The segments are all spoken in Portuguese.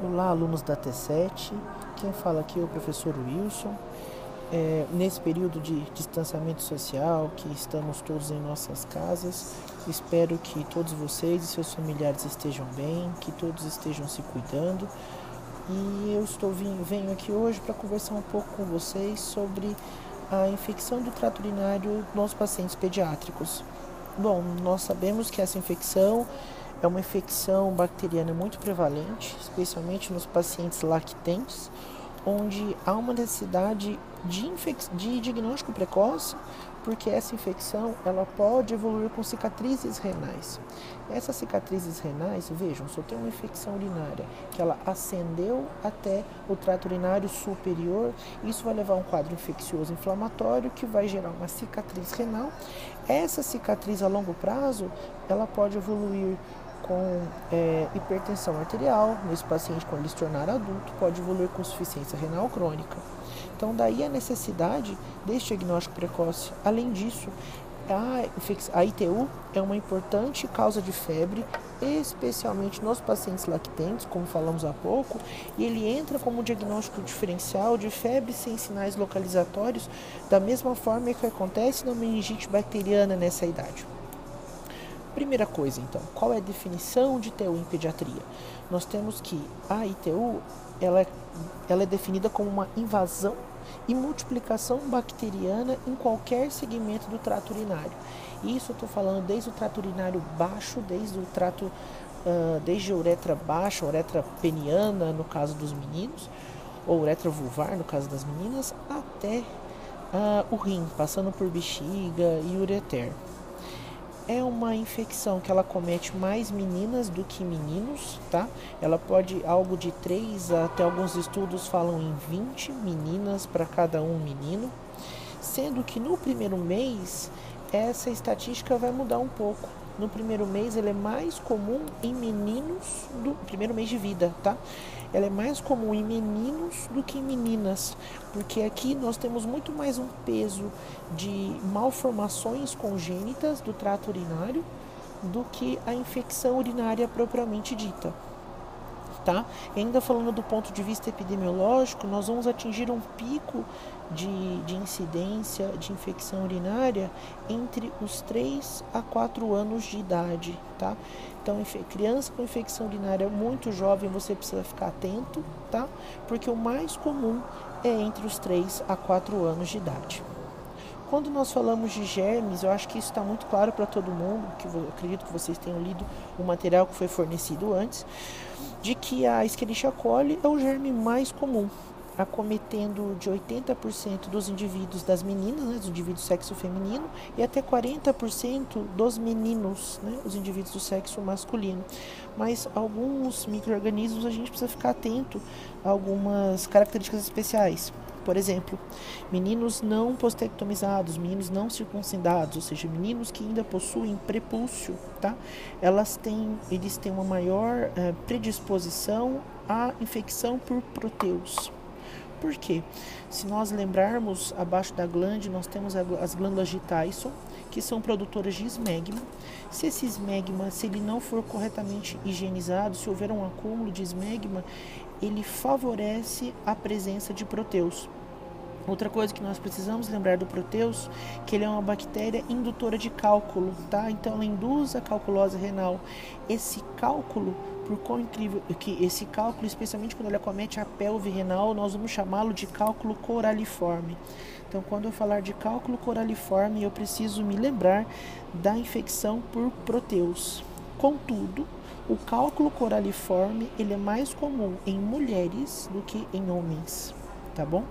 Olá, alunos da T7. Quem fala aqui é o professor Wilson. É, nesse período de distanciamento social, que estamos todos em nossas casas, espero que todos vocês e seus familiares estejam bem, que todos estejam se cuidando. E eu estou vim, venho aqui hoje para conversar um pouco com vocês sobre a infecção do trato urinário nos pacientes pediátricos. Bom, nós sabemos que essa infecção é uma infecção bacteriana muito prevalente, especialmente nos pacientes lactentes, onde há uma necessidade de, de diagnóstico precoce, porque essa infecção ela pode evoluir com cicatrizes renais. Essas cicatrizes renais, vejam, eu tenho uma infecção urinária que ela ascendeu até o trato urinário superior, isso vai levar a um quadro infeccioso inflamatório que vai gerar uma cicatriz renal. Essa cicatriz a longo prazo, ela pode evoluir com é, hipertensão arterial, nesse paciente quando ele se tornar adulto, pode evoluir com insuficiência renal crônica. Então, daí a necessidade deste diagnóstico precoce. Além disso, a, ITU é uma importante causa de febre, especialmente nos pacientes lactentes, como falamos há pouco, e ele entra como diagnóstico diferencial de febre sem sinais localizatórios, da mesma forma que acontece na meningite bacteriana nessa idade. Primeira coisa, então, qual é a definição de ITU em pediatria? Nós temos que a ITU ela é, ela é definida como uma invasão e multiplicação bacteriana em qualquer segmento do trato urinário. Isso eu estou falando desde o trato urinário baixo, desde o trato, uh, desde a uretra baixa, uretra peniana, no caso dos meninos, ou uretra vulvar, no caso das meninas, até uh, o rim, passando por bexiga e ureter é uma infecção que ela comete mais meninas do que meninos, tá? Ela pode algo de 3 até alguns estudos falam em 20 meninas para cada um menino, sendo que no primeiro mês essa estatística vai mudar um pouco. No primeiro mês ele é mais comum em meninos do primeiro mês de vida, tá? Ela é mais comum em meninos do que em meninas, porque aqui nós temos muito mais um peso de malformações congênitas do trato urinário do que a infecção urinária propriamente dita. Tá? E ainda falando do ponto de vista epidemiológico, nós vamos atingir um pico de, de incidência de infecção urinária entre os 3 a 4 anos de idade, tá? Então, criança com infecção urinária muito jovem, você precisa ficar atento, tá? Porque o mais comum é entre os 3 a 4 anos de idade. Quando nós falamos de germes, eu acho que isso está muito claro para todo mundo, que eu acredito que vocês tenham lido o material que foi fornecido antes, de que a Escherichia coli é o germe mais comum, acometendo de 80% dos indivíduos das meninas, né, dos indivíduos do sexo feminino, e até 40% dos meninos, né, os indivíduos do sexo masculino. Mas alguns micro-organismos a gente precisa ficar atento a algumas características especiais. Por exemplo, meninos não postectomizados, meninos não circuncidados, ou seja, meninos que ainda possuem prepúcio, tá? Elas têm, eles têm uma maior eh, predisposição à infecção por proteus. Por quê? Se nós lembrarmos, abaixo da glande nós temos as glândulas de Tyson, que são produtoras de esmegma. Se esse esmegma, se ele não for corretamente higienizado, se houver um acúmulo de esmegma, ele favorece a presença de proteus. Outra coisa que nós precisamos lembrar do proteus, que ele é uma bactéria indutora de cálculo, tá? Então ela induz a calculose renal. Esse cálculo, por quão incrível que esse cálculo, especialmente quando ele acomete a pelve renal, nós vamos chamá-lo de cálculo coraliforme. Então, quando eu falar de cálculo coraliforme, eu preciso me lembrar da infecção por proteus. Contudo, o cálculo coraliforme ele é mais comum em mulheres do que em homens, tá bom?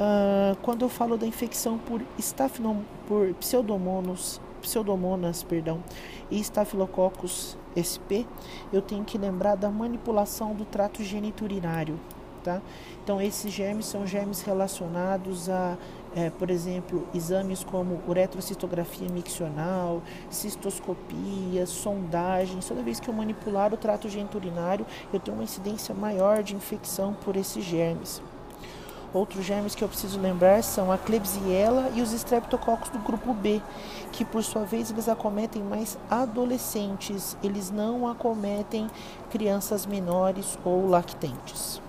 Uh, quando eu falo da infecção por, estafinom, por pseudomonas, pseudomonas perdão, e estafilococcus sp, eu tenho que lembrar da manipulação do trato geniturinário. Tá? Então, esses germes são germes relacionados a, é, por exemplo, exames como uretrocistografia miccional, cistoscopia, sondagens. Toda vez que eu manipular o trato geniturinário, eu tenho uma incidência maior de infecção por esses germes. Outros germes que eu preciso lembrar são a Klebsiella e os Streptococcus do grupo B, que por sua vez eles acometem mais adolescentes, eles não acometem crianças menores ou lactentes.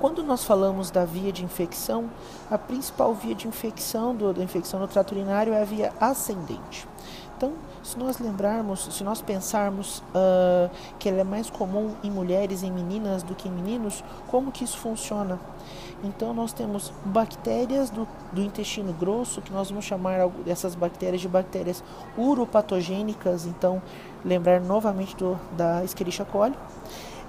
Quando nós falamos da via de infecção, a principal via de infecção do, da infecção no trato urinário é a via ascendente. Então, se nós lembrarmos, se nós pensarmos uh, que ela é mais comum em mulheres, em meninas do que em meninos, como que isso funciona? Então, nós temos bactérias do, do intestino grosso, que nós vamos chamar essas bactérias de bactérias uropatogênicas. Então, lembrar novamente do, da Escherichia coli.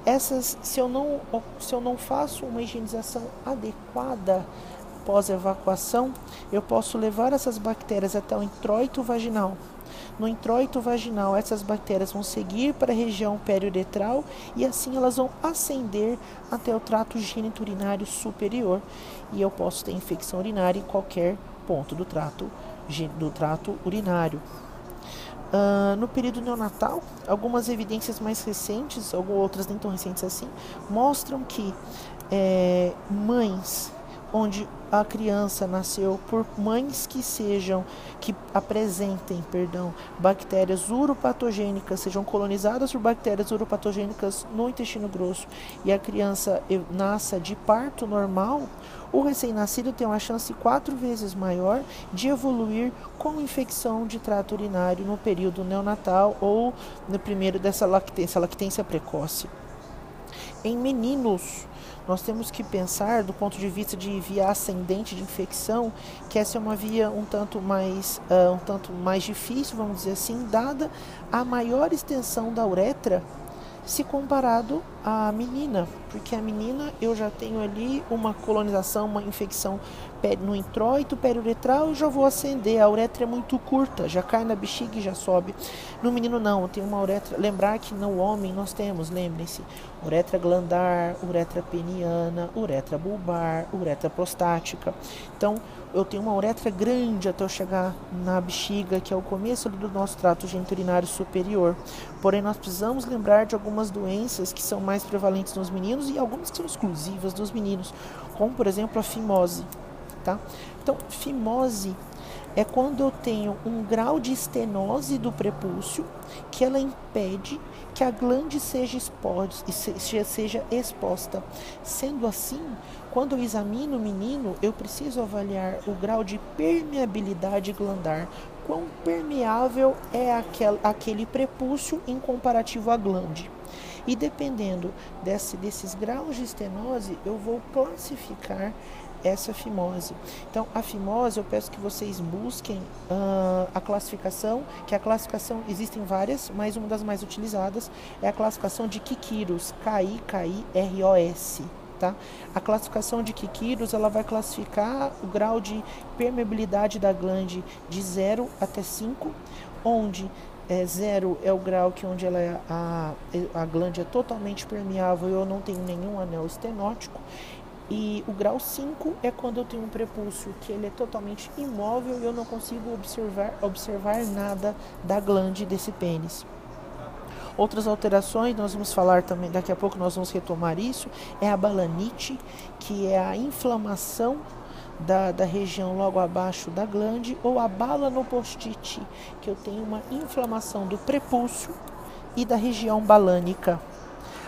Essas, se eu não, se eu não faço uma higienização adequada pós-evacuação, eu posso levar essas bactérias até o introito vaginal no introito vaginal, essas bactérias vão seguir para a região periuretral e assim elas vão ascender até o trato geniturinário superior e eu posso ter infecção urinária em qualquer ponto do trato, do trato urinário. Uh, no período neonatal, algumas evidências mais recentes, algumas outras nem tão recentes assim, mostram que é, mães onde a criança nasceu por mães que sejam que apresentem, perdão, bactérias uropatogênicas, sejam colonizadas por bactérias uropatogênicas no intestino grosso e a criança nasça de parto normal, o recém-nascido tem uma chance quatro vezes maior de evoluir com infecção de trato urinário no período neonatal ou no primeiro dessa lactência, lactência precoce. Em meninos, nós temos que pensar do ponto de vista de via ascendente de infecção, que essa é uma via um tanto mais, uh, um tanto mais difícil, vamos dizer assim, dada a maior extensão da uretra se comparado à menina, porque a menina eu já tenho ali uma colonização, uma infecção no introito periuretral e já vou acender. A uretra é muito curta, já cai na bexiga e já sobe. No menino não, tem uma uretra. Lembrar que no homem nós temos, lembrem-se, uretra glandar, uretra peniana, uretra bulbar, uretra prostática. Então, eu tenho uma uretra grande até eu chegar na bexiga, que é o começo do nosso trato geniturinário superior. Porém, nós precisamos lembrar de algumas doenças que são mais prevalentes nos meninos e algumas que são exclusivas dos meninos, como por exemplo a fimose. Tá? Então, fimose é quando eu tenho um grau de estenose do prepúcio que ela impede que a glande seja, exposta, seja exposta. Sendo assim, quando eu examino o menino, eu preciso avaliar o grau de permeabilidade glandar. Quão permeável é aquel, aquele prepúcio em comparativo à glande. E dependendo desse, desses graus de estenose, eu vou classificar essa fimose. Então, a fimose, eu peço que vocês busquem uh, a classificação, que a classificação, existem várias, mas uma das mais utilizadas é a classificação de Kikiros, K-I-K-I-R-O-S. Tá? A classificação de Kikiros ela vai classificar o grau de permeabilidade da glande de 0 até 5, onde é, zero é o grau que onde ela é, a, a é totalmente permeável e eu não tenho nenhum anel estenótico. E o grau 5 é quando eu tenho um prepúcio que ele é totalmente imóvel e eu não consigo observar, observar nada da glande desse pênis. Outras alterações, nós vamos falar também, daqui a pouco nós vamos retomar isso, é a balanite, que é a inflamação da, da região logo abaixo da glande, ou a balanopostite, que eu tenho uma inflamação do prepúcio e da região balânica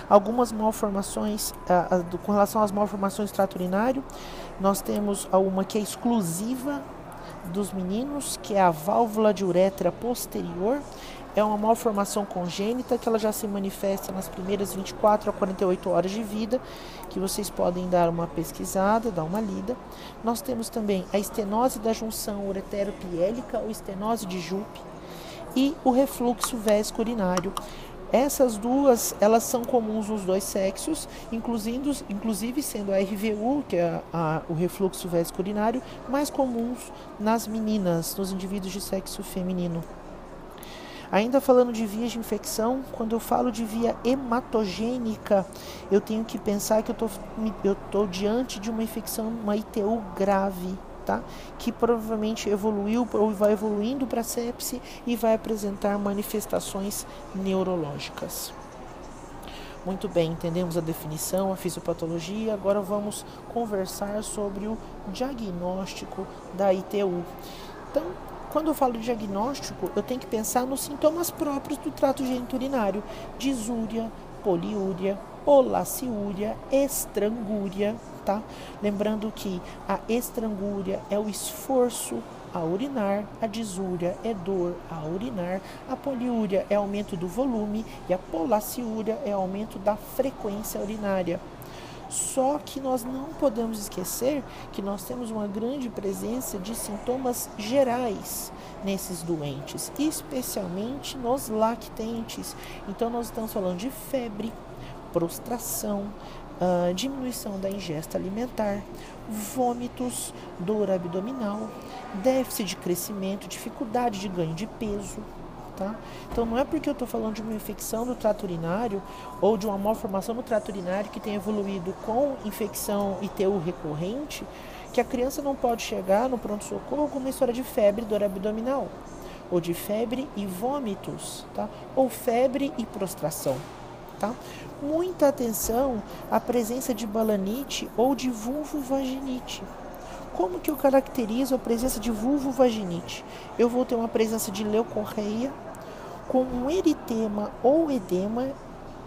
algumas malformações, a, a, do, com relação às malformações do trato urinário, nós temos uma que é exclusiva dos meninos, que é a válvula de uretra posterior. É uma malformação congênita que ela já se manifesta nas primeiras 24 a 48 horas de vida, que vocês podem dar uma pesquisada, dar uma lida. Nós temos também a estenose da junção ureteropiélica ou estenose de Jupe e o refluxo vésico urinário, essas duas, elas são comuns nos dois sexos, incluindo, inclusive sendo a RVU, que é a, a, o refluxo vésico urinário, mais comuns nas meninas, nos indivíduos de sexo feminino. Ainda falando de vias de infecção, quando eu falo de via hematogênica, eu tenho que pensar que eu estou diante de uma infecção, uma ITU grave tá? que provavelmente evoluiu ou vai evoluindo para sepse e vai apresentar manifestações neurológicas. Muito bem, entendemos a definição, a fisiopatologia. Agora vamos conversar sobre o diagnóstico da ITU. Então, quando eu falo de diagnóstico, eu tenho que pensar nos sintomas próprios do trato geniturinário: disúria, poliúria, olaciúria, estrangúria, tá? Lembrando que a estrangúria é o esforço a urinar, a disúria é dor a urinar, a poliúria é aumento do volume e a polaciúria é aumento da frequência urinária. Só que nós não podemos esquecer que nós temos uma grande presença de sintomas gerais nesses doentes, especialmente nos lactentes. Então, nós estamos falando de febre, prostração, uh, diminuição da ingesta alimentar, vômitos, dor abdominal, déficit de crescimento, dificuldade de ganho de peso. Tá? Então não é porque eu estou falando de uma infecção do trato urinário ou de uma malformação no trato urinário que tem evoluído com infecção ITU recorrente que a criança não pode chegar no pronto-socorro com uma história de febre, dor abdominal, ou de febre e vômitos, tá? ou febre e prostração. Tá? Muita atenção à presença de balanite ou de vulvovaginite. Como que eu caracterizo a presença de vulvovaginite? Eu vou ter uma presença de leucorreia com um eritema ou edema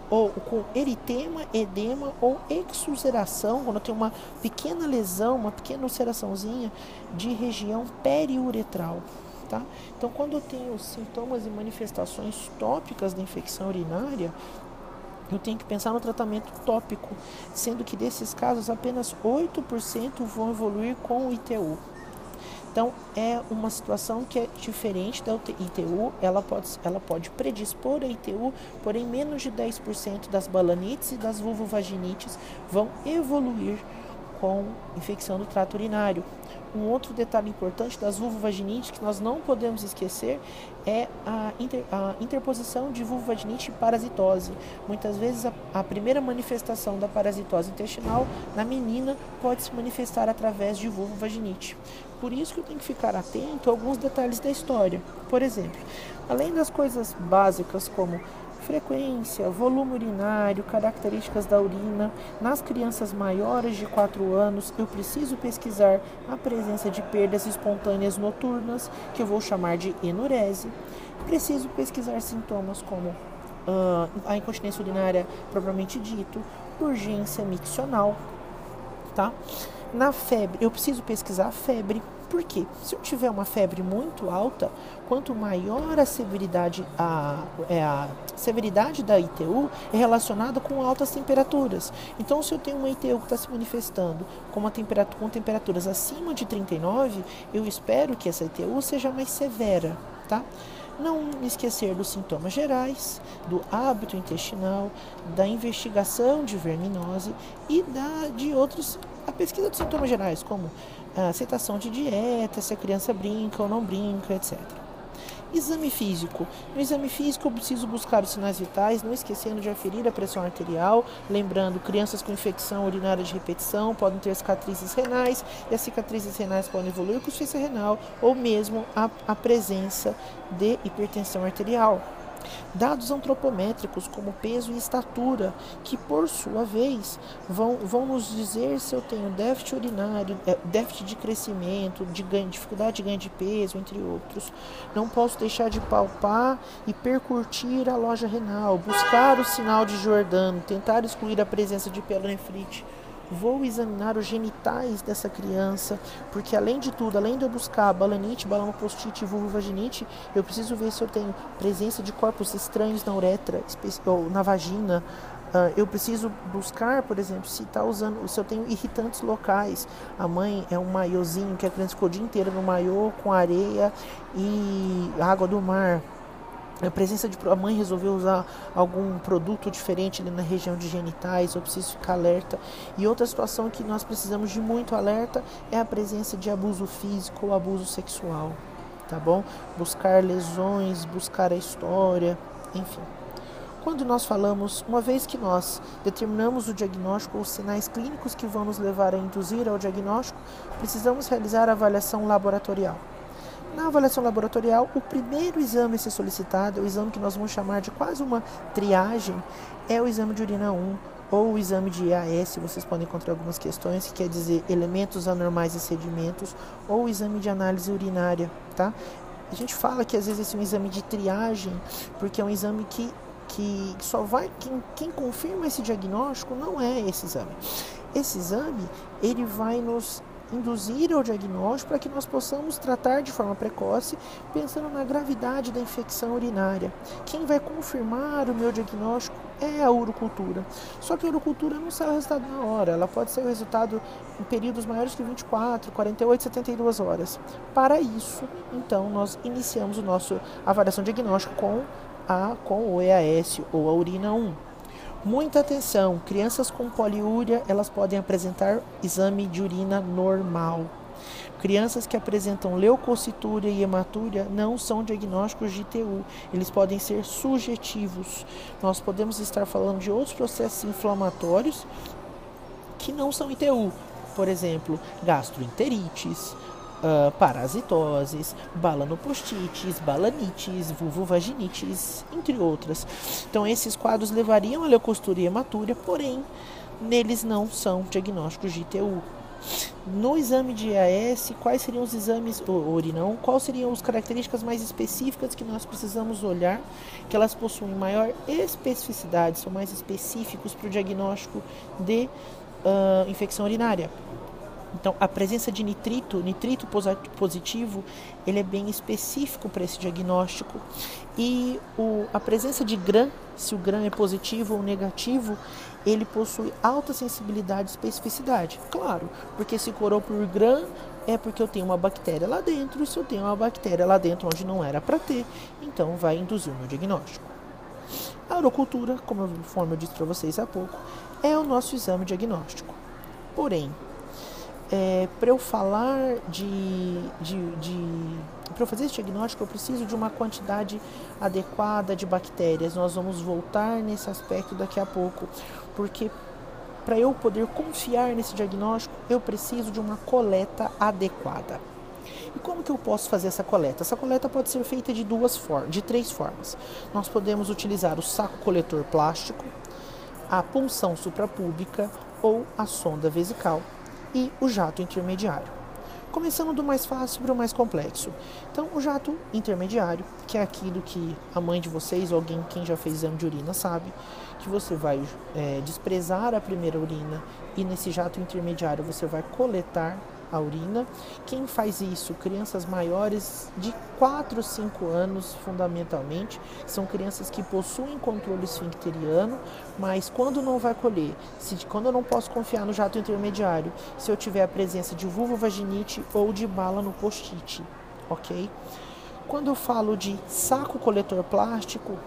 ou com eritema, edema ou exulceração, quando eu tenho uma pequena lesão, uma pequena ulceraçãozinha de região periuretral. Tá? Então, quando eu tenho sintomas e manifestações tópicas da infecção urinária, eu tenho que pensar no tratamento tópico, sendo que desses casos apenas 8% vão evoluir com o ITU. Então é uma situação que é diferente da ITU, ela pode, ela pode predispor a ITU, porém menos de 10% das balanites e das vulvovaginites vão evoluir com infecção do trato urinário. Um outro detalhe importante das vulvovaginite que nós não podemos esquecer é a, inter, a interposição de vulvovaginite e parasitose. Muitas vezes a, a, primeira manifestação da parasitose intestinal na menina pode se manifestar através de vulvovaginite. Por isso que eu tenho que ficar atento a alguns detalhes da história. Por exemplo, além das coisas básicas como frequência, volume urinário, características da urina. Nas crianças maiores de 4 anos, eu preciso pesquisar a presença de perdas espontâneas noturnas, que eu vou chamar de enurese. Preciso pesquisar sintomas como uh, a incontinência urinária propriamente dito, urgência miccional, tá? Na febre, eu preciso pesquisar a febre, por quê? Se eu tiver uma febre muito alta, quanto maior a severidade, a, é a severidade da ITU é relacionada com altas temperaturas. Então, se eu tenho uma ITU que está se manifestando com, uma temperatura, com temperaturas acima de 39, eu espero que essa ITU seja mais severa, tá? Não esquecer dos sintomas gerais, do hábito intestinal, da investigação de verminose e da, de outros, a pesquisa dos sintomas gerais, como a aceitação de dieta, se a criança brinca ou não brinca, etc. Exame físico. No exame físico eu preciso buscar os sinais vitais, não esquecendo de aferir a pressão arterial, lembrando, crianças com infecção urinária de repetição podem ter cicatrizes renais e as cicatrizes renais podem evoluir com insuficiência renal ou mesmo a, a presença de hipertensão arterial. Dados antropométricos como peso e estatura, que por sua vez vão, vão nos dizer se eu tenho déficit urinário, é, déficit de crescimento, de ganho, dificuldade de ganho de peso, entre outros. Não posso deixar de palpar e percutir a loja renal, buscar o sinal de Jordano, tentar excluir a presença de pielonefrite vou examinar os genitais dessa criança, porque além de tudo, além de eu buscar balanite, balanopostite e vulvovaginite, eu preciso ver se eu tenho presença de corpos estranhos na uretra ou na vagina. Uh, eu preciso buscar, por exemplo, se está usando, se eu tenho irritantes locais. A mãe é um maiozinho que a criança ficou o dia inteiro no maiô com areia e água do mar a presença de a mãe resolveu usar algum produto diferente ali na região de genitais, eu preciso ficar alerta. E outra situação que nós precisamos de muito alerta é a presença de abuso físico ou abuso sexual, tá bom? Buscar lesões, buscar a história, enfim. Quando nós falamos, uma vez que nós determinamos o diagnóstico ou os sinais clínicos que vão nos levar a induzir ao diagnóstico, precisamos realizar a avaliação laboratorial. Na avaliação laboratorial, o primeiro exame a ser solicitado, o exame que nós vamos chamar de quase uma triagem, é o exame de urina 1 ou o exame de EAS, vocês podem encontrar algumas questões que quer dizer elementos anormais e sedimentos, ou o exame de análise urinária, tá? A gente fala que às vezes esse é um exame de triagem, porque é um exame que, que só vai. Quem, quem confirma esse diagnóstico não é esse exame. Esse exame ele vai nos induzir ao diagnóstico para que nós possamos tratar de forma precoce, pensando na gravidade da infecção urinária. Quem vai confirmar o meu diagnóstico é a urocultura. Só que a urocultura não sai o resultado na hora, ela pode ser o resultado em períodos maiores que 24, 48, 72 horas. Para isso, então, nós iniciamos o nosso avaliação diagnóstica com a com o EAS ou a urina 1. Muita atenção, crianças com poliúria, elas podem apresentar exame de urina normal. Crianças que apresentam leucocitúria e hematúria não são diagnósticos de ITU, eles podem ser subjetivos. Nós podemos estar falando de outros processos inflamatórios que não são ITU, por exemplo, gastroenterites, uh, parasitoses, balanopostites, balanites, vulvovaginites, entre outras. Então, esses quadros levariam a leucostura e hematúria, porém, neles não são diagnósticos de ITU. No exame de AS, quais seriam os exames, urinão, quais seriam as características mais específicas que nós precisamos olhar, que elas possuem maior especificidade, são mais específicos para o diagnóstico de uh, infecção urinária? Então, a presença de nitrito, nitrito positivo, ele é bem específico para esse diagnóstico. E o, a presença de GRAM, se o GRAM é positivo ou negativo, ele possui alta sensibilidade e especificidade. Claro, porque se corou por GRAM é porque eu tenho uma bactéria lá dentro, e se eu tenho uma bactéria lá dentro onde não era para ter, então vai induzir o meu diagnóstico. A urocultura, como eu disse para vocês há pouco, é o nosso exame diagnóstico. Porém, é, para eu falar de, de, de para eu fazer esse diagnóstico, eu preciso de uma quantidade adequada de bactérias. Nós vamos voltar nesse aspecto daqui a pouco, porque para eu poder confiar nesse diagnóstico, eu preciso de uma coleta adequada. E como que eu posso fazer essa coleta? Essa coleta pode ser feita de duas formas, de três formas. Nós podemos utilizar o saco coletor plástico, a punção suprapúbica ou a sonda vesical e o jato intermediário. Começando do mais fácil para o mais complexo. Então, o jato intermediário, que é aquilo que a mãe de vocês ou alguém quem já fez exame de urina sabe, que você vai é, desprezar a primeira urina e nesse jato intermediário você vai coletar a urina. Quem faz isso? Crianças maiores de 4 ou 5 anos, fundamentalmente, são crianças que possuem controle esfincteriano, mas quando não vai colher, se, quando eu não posso confiar no jato intermediário, se eu tiver a presença de vulvovaginite ou de bala no postite, ok? Quando eu falo de saco coletor plástico,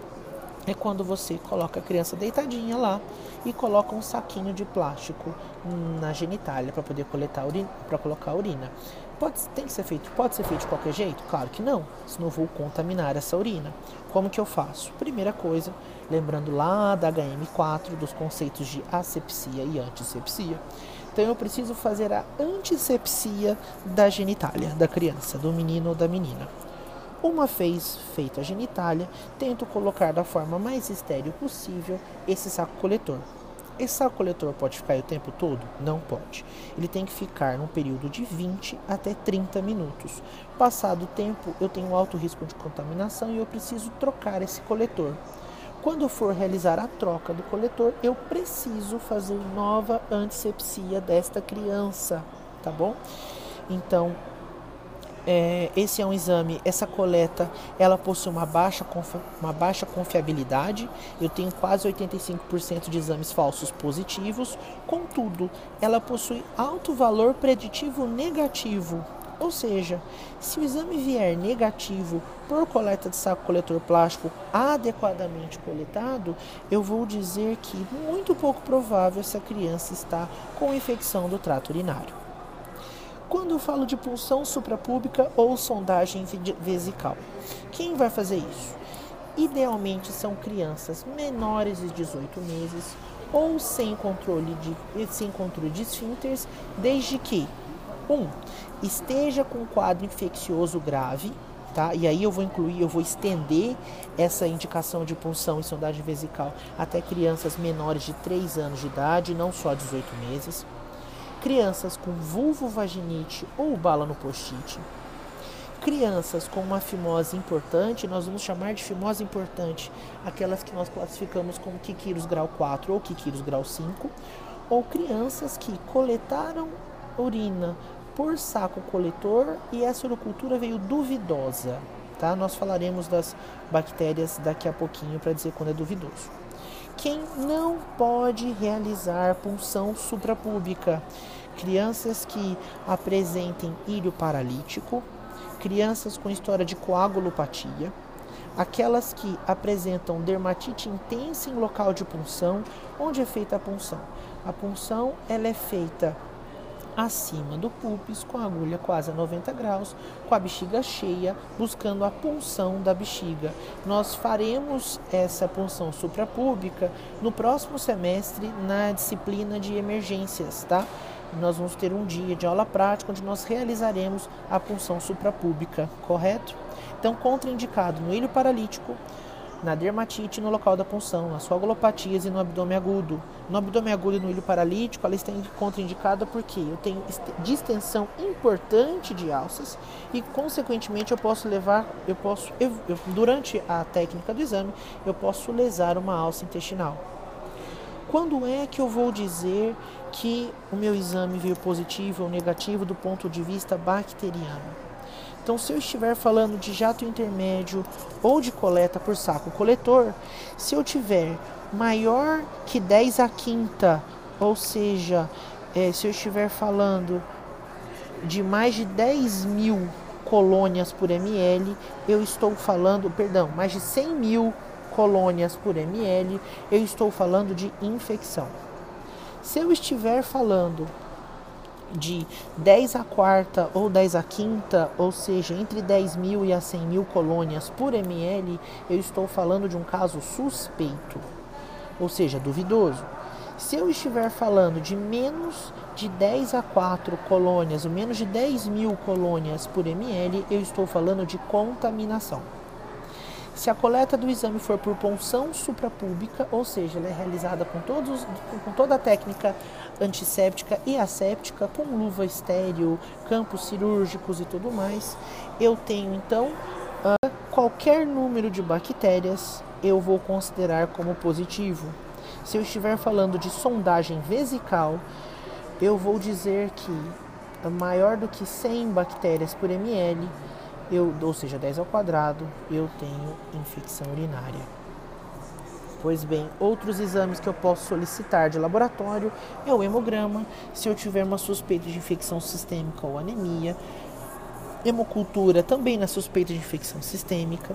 é quando você coloca a criança deitadinha lá e coloca um saquinho de plástico na genitália para poder coletar urina, para colocar a urina. Pode, tem que ser feito, pode ser feito de qualquer jeito? Claro que não, senão vou contaminar essa urina. Como que eu faço? Primeira coisa, lembrando lá da HM4 dos conceitos de asepsia e antisepsia. Então eu preciso fazer a antisepsia da genitália da criança, do menino ou da menina. Uma vez feita a genitália, tento colocar da forma mais estéril possível esse saco coletor. Esse saco coletor pode ficar o tempo todo? Não pode. Ele tem que ficar num período de 20 até 30 minutos. Passado o tempo, eu tenho alto risco de contaminação e eu preciso trocar esse coletor. Quando for realizar a troca do coletor, eu preciso fazer nova antisepsia desta criança, tá bom? Então, é, esse é um exame, essa coleta, ela possui uma baixa, uma baixa confiabilidade. Eu tenho quase 85% de exames falsos positivos. Contudo, ela possui alto valor preditivo negativo. Ou seja, se o exame vier negativo por coleta de saco coletor plástico adequadamente coletado, eu vou dizer que muito pouco provável essa criança está com infecção do trato urinário quando eu falo de punção suprapúbica ou sondagem vesical. Quem vai fazer isso? Idealmente são crianças menores de 18 meses ou sem controle de, sem controle de esfínteres, desde que Um, esteja com quadro infeccioso grave, tá? E aí eu vou incluir, eu vou estender essa indicação de punção e sondagem vesical até crianças menores de 3 anos de idade, não só 18 meses. Crianças com vulvovaginite ou bala no post-it. Crianças com uma fimose importante, nós vamos chamar de fimose importante aquelas que nós classificamos como Kikiros grau 4 ou Kikiros grau 5, ou crianças que coletaram urina por saco coletor e essa urocultura veio duvidosa. Tá? Nós falaremos das bactérias daqui a pouquinho para dizer quando é duvidoso. Quem não pode realizar punção suprapúbica? Crianças que apresentem ílio paralítico, crianças com história de coagulopatia, aquelas que apresentam dermatite intensa em local de punção, onde é feita a punção. A punção ela é feita acima do pubis, com a agulha quase a 90 graus, com a bexiga cheia, buscando a punção da bexiga. Nós faremos essa punção suprapúbica no próximo semestre na disciplina de emergências, tá? Nós vamos ter um dia de aula prática onde nós realizaremos a punção suprapúbica, correto? Então, contraindicado no ilho paralítico, na dermatite no local da punção, nas coagulopatias e no abdômen agudo. No abdômen agudo e no ilho paralítico, ela está contraindicada porque eu tenho distensão importante de alças e, consequentemente, eu posso levar, eu posso, eu, eu, durante a técnica do exame, eu posso lesar uma alça intestinal. Quando é que eu vou dizer que o meu exame veio positivo ou negativo do ponto de vista bacteriano? Então, se eu estiver falando de jato intermédio ou de coleta por saco coletor, se eu tiver maior que 10 a quinta, ou seja, é, se eu estiver falando de mais de 10 mil colônias por ml, eu estou falando, perdão, mais de 100 mil colônias por ml, eu estou falando de infecção. Se eu estiver falando de 10 a quarta ou 10 a quinta, ou seja, entre 10 mil e a 100 mil colônias por ml, eu estou falando de um caso suspeito, ou seja, duvidoso. Se eu estiver falando de menos de 10 a 4 colônias, ou menos de 10 mil colônias por ml, eu estou falando de contaminação. Se a coleta do exame for por punção suprapúbica, ou seja, ela é realizada com, todos, com toda a técnica antisséptica e asséptica, com luva estéreo, campos cirúrgicos e tudo mais, eu tenho então uh, qualquer número de bactérias eu vou considerar como positivo. Se eu estiver falando de sondagem vesical, eu vou dizer que maior do que 100 bactérias por ml eu, ou seja, 10 ao quadrado, eu tenho infecção urinária. Pois bem, outros exames que eu posso solicitar de laboratório é o hemograma, se eu tiver uma suspeita de infecção sistêmica ou anemia, hemocultura também na suspeita de infecção sistêmica.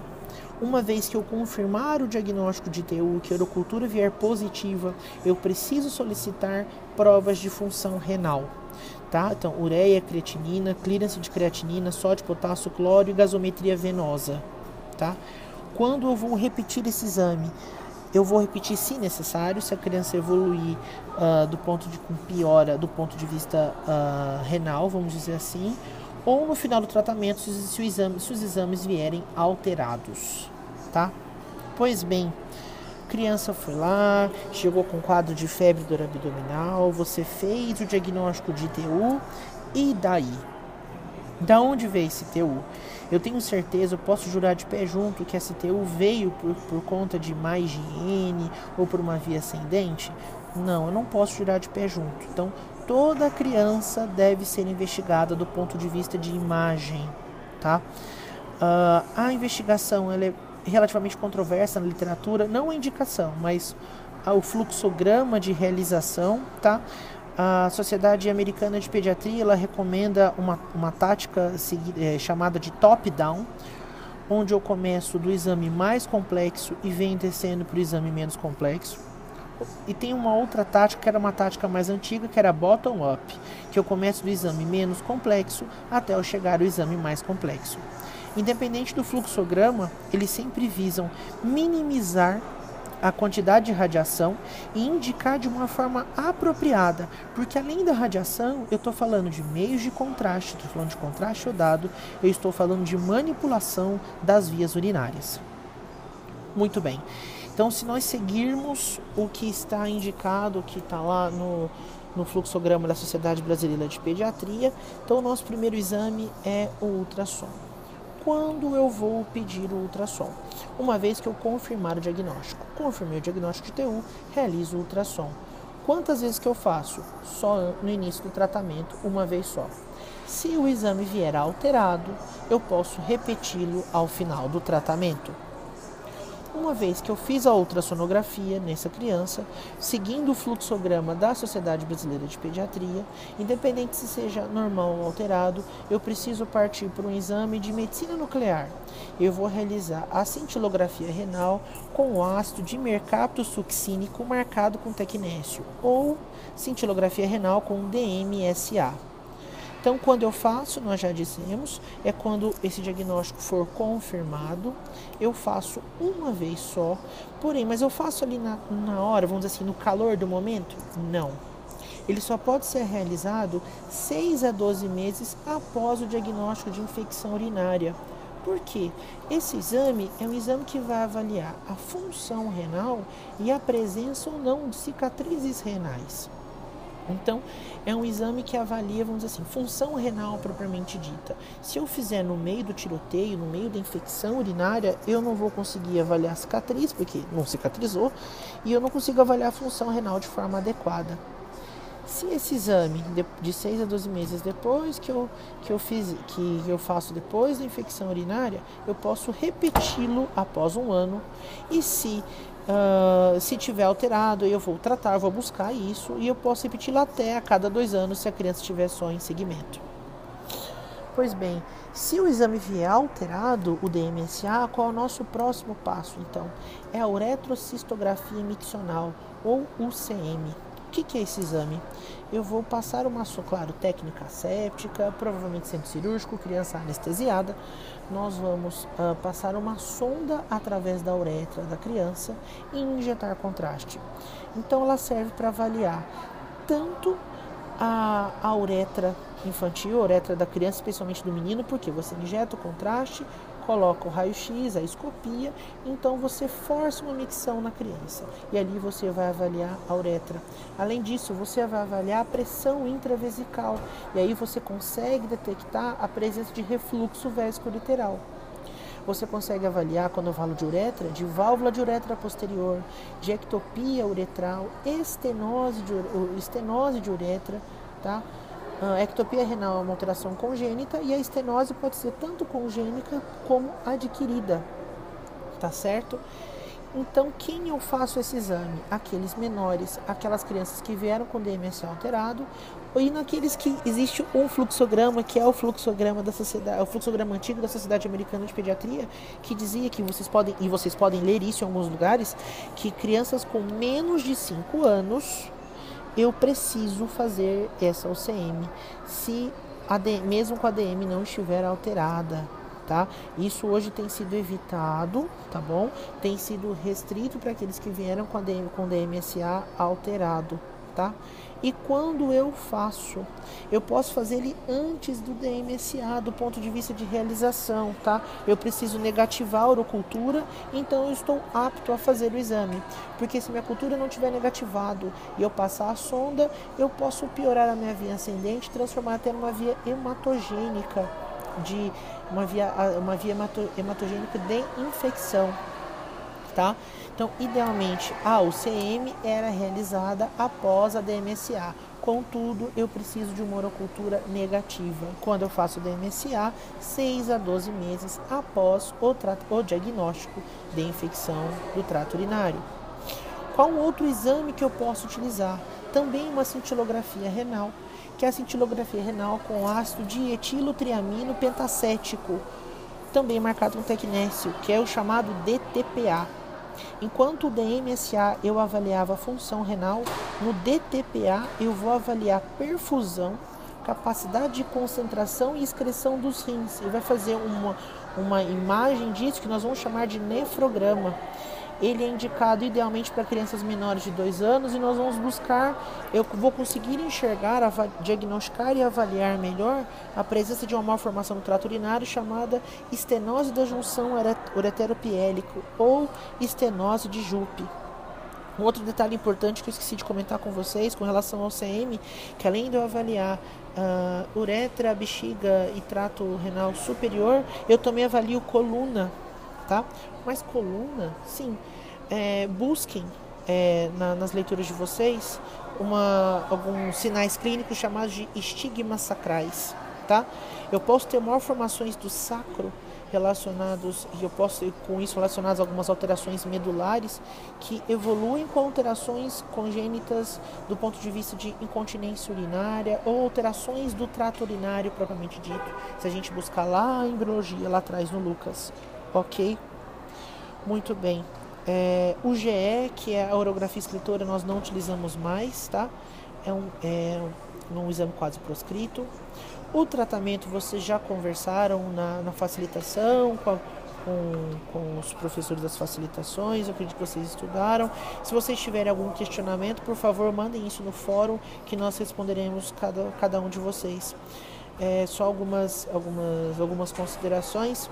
Uma vez que eu confirmar o diagnóstico de TU, que a urocultura vier positiva, eu preciso solicitar provas de função renal tá? Então, ureia, creatinina, clearance de creatinina, sódio, potássio, cloro e gasometria venosa, tá? Quando eu vou repetir esse exame, eu vou repetir se necessário, se a criança evoluir uh, do ponto de com piora do ponto de vista uh, renal, vamos dizer assim, ou no final do tratamento se, se, exame, se os exames vierem alterados, tá? Pois bem, criança foi lá, chegou com quadro de febre dor abdominal, você fez o diagnóstico de TU e daí? Da onde veio esse TU? Eu tenho certeza, eu posso jurar de pé junto que esse TU veio por, por conta de má higiene ou por uma via ascendente? Não, eu não posso jurar de pé junto. Então, toda criança deve ser investigada do ponto de vista de imagem, tá? Uh, a investigação ela é relativamente controversa na literatura, não a indicação, mas o fluxograma de realização, tá? A Sociedade Americana de Pediatria ela recomenda uma, uma tática é, chamada de top-down, onde eu começo do exame mais complexo e venho descendo para o exame menos complexo. E tem uma outra tática que era uma tática mais antiga, que era bottom-up, que eu começo do exame menos complexo até eu chegar ao exame mais complexo. Independente do fluxograma, eles sempre visam minimizar a quantidade de radiação e indicar de uma forma apropriada, porque além da radiação, eu estou falando de meios de contraste, estou falando de contraste iodado, eu estou falando de manipulação das vias urinárias. Muito bem. Então, se nós seguirmos o que está indicado, o que está lá no, no fluxograma da Sociedade Brasileira de Pediatria, então o nosso primeiro exame é o ultrassom. Quando eu vou pedir o ultrassom? Uma vez que eu confirmar o diagnóstico. Confirmei o diagnóstico de TU, realizo o ultrassom. Quantas vezes que eu faço? Só no início do tratamento, uma vez só. Se o exame vier alterado, eu posso repeti-lo ao final do tratamento uma vez que eu fiz a ultrassonografia nessa criança, seguindo o fluxograma da Sociedade Brasileira de Pediatria, independente se seja normal ou alterado, eu preciso partir para um exame de medicina nuclear. Eu vou realizar a cintilografia renal com o ácido de mercapto succínico marcado com tecnécio ou cintilografia renal com DMSA. Então, quando eu faço, nós já dissemos, é quando esse diagnóstico for confirmado, eu faço uma vez só, porém, mas eu faço ali na, na hora, vamos dizer assim, no calor do momento? Não. Ele só pode ser realizado 6 a 12 meses após o diagnóstico de infecção urinária. Por quê? Esse exame é um exame que vai avaliar a função renal e a presença ou não de cicatrizes renais. Então, é um exame que avalia, vamos dizer assim, função renal propriamente dita. Se eu fizer no meio do tiroteio, no meio da infecção urinária, eu não vou conseguir avaliar a cicatriz, porque não cicatrizou, e eu não consigo avaliar a função renal de forma adequada. Se esse exame de 6 a 12 meses depois que eu, que eu fiz, que eu faço depois da infecção urinária, eu posso repeti-lo após um ano. E se Uh, se tiver alterado, eu vou tratar, vou buscar isso e eu posso repetir até a cada dois anos se a criança estiver só em segmento. Pois bem, se o exame vier alterado, o DMSA, qual é o nosso próximo passo então? É a uretrocistografia miccional ou UCM. O que, que é esse exame? Eu vou passar uma, claro, técnica séptica, provavelmente centro cirúrgico, criança anestesiada. Nós vamos uh, passar uma sonda através da uretra da criança e injetar contraste. Então, ela serve para avaliar tanto a, a uretra infantil, a uretra da criança, especialmente do menino, porque você injeta o contraste, coloca o raio-x, a escopia, então você força uma micção na criança e ali você vai avaliar a uretra. Além disso, você vai avaliar a pressão intravesical e aí você consegue detectar a presença de refluxo vesicolateral. Você consegue avaliar, quando eu falo de uretra, de válvula de uretra posterior, de ectopia uretral, estenose de, estenose de uretra, tá? A ectopia renal é uma alteração congênita e a estenose pode ser tanto congênita como adquirida, tá certo? Então, quem eu faço esse exame? Aqueles menores, aquelas crianças que vieram com DMSA alterado, e naqueles que existe um fluxograma, que é o fluxograma da sociedade, o fluxograma antigo da Sociedade Americana de Pediatria, que dizia que vocês podem, e vocês podem ler isso em alguns lugares, que crianças com menos de 5 anos eu preciso fazer essa OCM, se a mesmo com a DM não estiver alterada, tá? Isso hoje tem sido evitado, tá bom? Tem sido restrito para aqueles que vieram com a DM, com DMSA alterado, tá? E quando eu faço, eu posso fazer ele antes do DMSA, do ponto de vista de realização, tá? Eu preciso negativar a urocultura, então eu estou apto a fazer o exame. Porque se minha cultura não tiver negativado e eu passar a sonda, eu posso piorar a minha via ascendente, transformar até numa via hematogênica, de uma via, uma via hematogênica de infecção, tá? Então, idealmente, a UCM era realizada após a DMSA. Contudo, eu preciso de uma orocultura negativa. Quando eu faço DMSA, 6 a 12 meses após o, o diagnóstico de infecção do trato urinário. Qual outro exame que eu posso utilizar? Também uma cintilografia renal, que é a cintilografia renal com ácido dietilotriamino pentacético, também marcado com tecnécio, que é o chamado DTPA. Enquanto o DMSA eu avaliava a função renal, no DTPA eu vou avaliar perfusão, capacidade de concentração e excreção dos rins. E vai fazer uma, uma imagem disso que nós vamos chamar de nefrograma. Ele é indicado idealmente para crianças menores de 2 anos e nós vamos buscar, eu vou conseguir enxergar, diagnosticar e avaliar melhor a presença de uma malformação no trato urinário chamada estenose da junção ureteropiélico ou estenose de Jupe. Um outro detalhe importante que eu esqueci de comentar com vocês com relação ao CM, que além de eu avaliar uh, uretra, bexiga e trato renal superior, eu também avalio coluna, tá? Mas coluna, sim, é, busquem é, na, nas leituras de vocês uma, alguns sinais clínicos chamados de estigmas sacrais, tá? Eu posso ter malformações do sacro relacionados, e eu posso com isso relacionados a algumas alterações medulares que evoluem com alterações congênitas do ponto de vista de incontinência urinária ou alterações do trato urinário propriamente dito. Se a gente buscar lá a embriologia, lá atrás no Lucas. Ok? Muito bem. É, o GE, que é a orografia escritora, nós não utilizamos mais, tá? É um, é um exame quase proscrito. O tratamento vocês já conversaram na, na facilitação com, a, com, com, os professores das facilitações, eu acredito que vocês estudaram. Se vocês tiverem algum questionamento, por favor, mandem isso no fórum que nós responderemos cada, cada um de vocês. É, só algumas, algumas, algumas considerações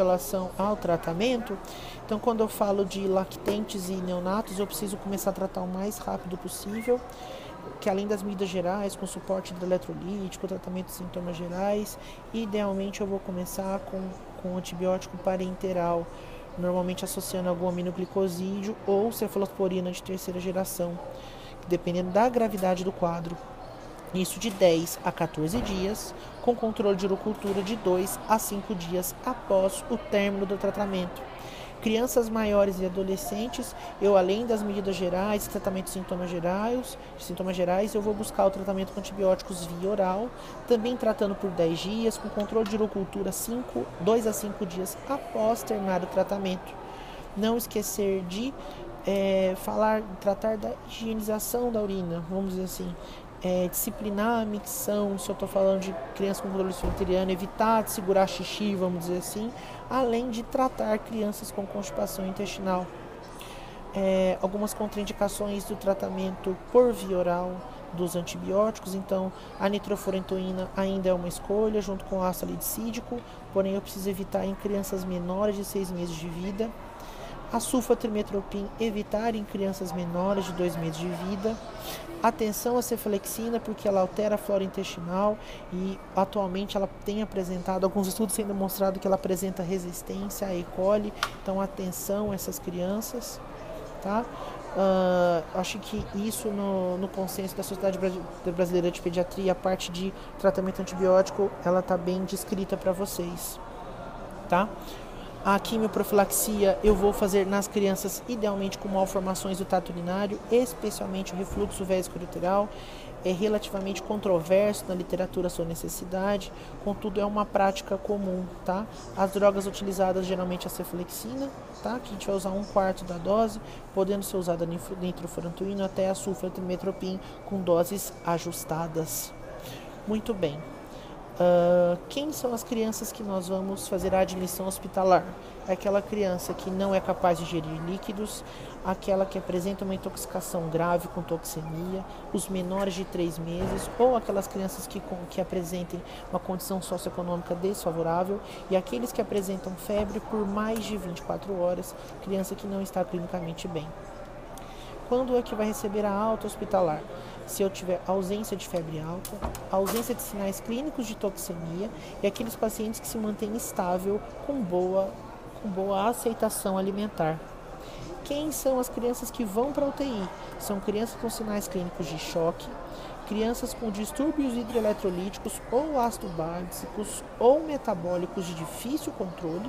relação ao tratamento. Então, quando eu falo de lactentes e neonatos, eu preciso começar a tratar o mais rápido possível que além das medidas gerais, com suporte eletrolítico, tratamento de sintomas gerais, idealmente eu vou começar com, com antibiótico parenteral, normalmente associando algum aminoglicosídeo ou cefalosporina de terceira geração, dependendo da gravidade do quadro. Isso de 10 a 14 dias, com controle de urocultura de 2 a 5 dias após o término do tratamento crianças maiores e adolescentes, eu além das medidas gerais, tratamento de sintomas gerais, sintomas gerais, eu vou buscar o tratamento com antibióticos via oral, também tratando por 10 dias, com controle de urocultura 5, 2 a 5 dias após terminar o tratamento. Não esquecer de é, falar, tratar da higienização da urina, vamos dizer assim, é, disciplinar a micção, se eu estou falando de criança com controle esfincteriano, evitar de segurar xixi, vamos dizer assim, além de tratar crianças com constipação intestinal. É, algumas contraindicações do tratamento por via oral dos antibióticos, então a nitrofurantoína ainda é uma escolha junto com o ácido lidicídico, porém eu preciso evitar em crianças menores de 6 meses de vida. A sulfatrimetropin evitar em crianças menores de 2 meses de vida. Atenção à cefalexina, porque ela altera a flora intestinal e atualmente ela tem apresentado, alguns estudos têm demonstrado que ela apresenta resistência à E. coli, então atenção a essas crianças, tá? Uh, acho que isso no, no consenso da Sociedade Brasileira de Pediatria, a parte de tratamento antibiótico, ela está bem descrita para vocês, tá? A quimioprofilaxia eu vou fazer nas crianças idealmente com malformações do trato urinário, especialmente o refluxo vesicoureteral. É relativamente controverso na literatura a sua necessidade, contudo é uma prática comum, tá? As drogas utilizadas geralmente a cefalexina, tá? Que a gente vai usar um quarto da dose, podendo ser usada nitrofurantoína até a sulfatrimetropin com doses ajustadas. Muito bem. Uh, quem são as crianças que nós vamos fazer a admissão hospitalar? Aquela criança que não é capaz de gerir líquidos, aquela que apresenta uma intoxicação grave com toxemia, os menores de 3 meses, ou aquelas crianças que, que apresentem uma condição socioeconômica desfavorável, e aqueles que apresentam febre por mais de 24 horas, criança que não está clinicamente bem. Quando é que vai receber a alta hospitalar? Se eu tiver ausência de febre alta, ausência de sinais clínicos de toxemia e aqueles pacientes que se mantêm estável com boa, com boa aceitação alimentar. Quem são as crianças que vão para a UTI? São crianças com sinais clínicos de choque, crianças com distúrbios hidroeletrolíticos ou ácido básicos ou metabólicos de difícil controle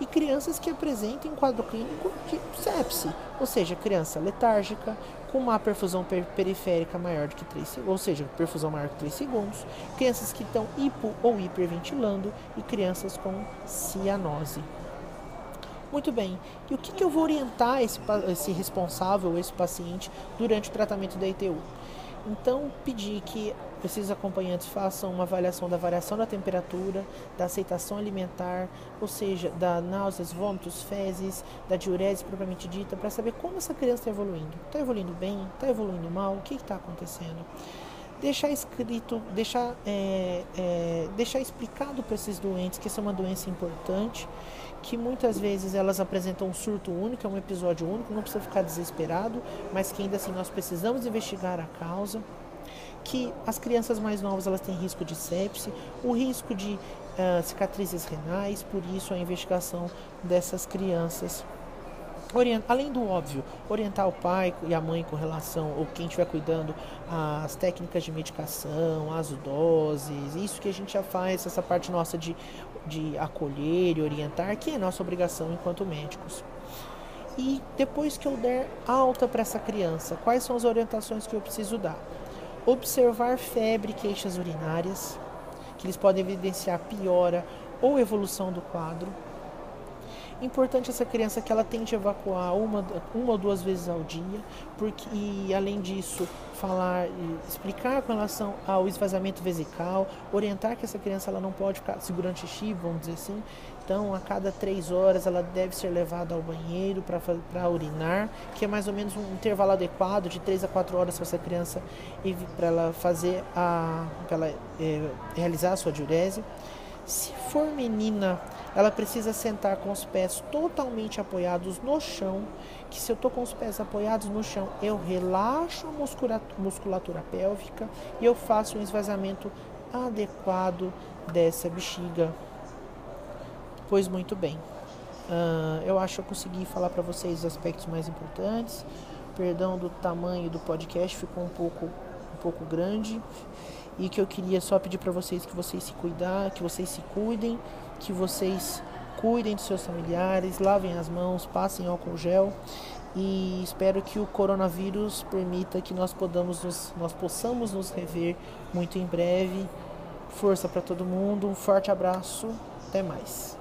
e crianças que apresentem quadro clínico de sepse, ou seja, criança letárgica, com uma perfusão per periférica maior do que 3 segundos, ou seja, perfusão maior que 3 segundos, crianças que estão hipo ou hiperventilando e crianças com cianose. Muito bem, e o que, que eu vou orientar esse, esse responsável, esse paciente, durante o tratamento da ITU? Então, pedir que esses acompanhantes façam uma avaliação da variação da temperatura, da aceitação alimentar, ou seja, da náuseas, vômitos, fezes, da diurese propriamente dita, para saber como essa criança está evoluindo. Está evoluindo bem? Está evoluindo mal? O que está acontecendo? Deixar escrito, deixar, é, é, deixar explicado para esses doentes que essa é uma doença importante, que muitas vezes elas apresentam um surto único, é um episódio único, não precisa ficar desesperado, mas que ainda assim nós precisamos investigar a causa que as crianças mais novas elas têm risco de sepse, o risco de uh, cicatrizes renais, por isso a investigação dessas crianças. Além do óbvio, orientar o pai e a mãe com relação, ou quem estiver cuidando, às técnicas de medicação, às doses, isso que a gente já faz, essa parte nossa de, de acolher e orientar, que é nossa obrigação enquanto médicos. E depois que eu der alta para essa criança, quais são as orientações que eu preciso dar? Observar febre e queixas urinárias, que eles podem evidenciar piora ou evolução do quadro. Importante essa criança que ela tente evacuar uma, uma ou duas vezes ao dia, porque e além disso falar, explicar com relação ao esvaziamento vesical, orientar que essa criança ela não pode ficar segurando xixi, vamos dizer assim. Então, a cada três horas ela deve ser levada ao banheiro para urinar, que é mais ou menos um intervalo adequado de três a quatro horas para essa criança para ela fazer a, ela, é, realizar a sua diurese. Se for menina, ela precisa sentar com os pés totalmente apoiados no chão, que se eu estou com os pés apoiados no chão, eu relaxo a musculatura, musculatura pélvica e eu faço um esvaziamento adequado dessa bexiga. Pois muito bem. Uh, eu acho que eu consegui falar para vocês os aspectos mais importantes. Perdão do tamanho do podcast, ficou um pouco, um pouco grande e que eu queria só pedir para vocês que vocês se cuidar, que vocês se cuidem, que vocês cuidem dos seus familiares, lavem as mãos, passem álcool gel e espero que o coronavírus permita que nós podamos nos, nós possamos nos rever muito em breve. Força para todo mundo, um forte abraço, até mais.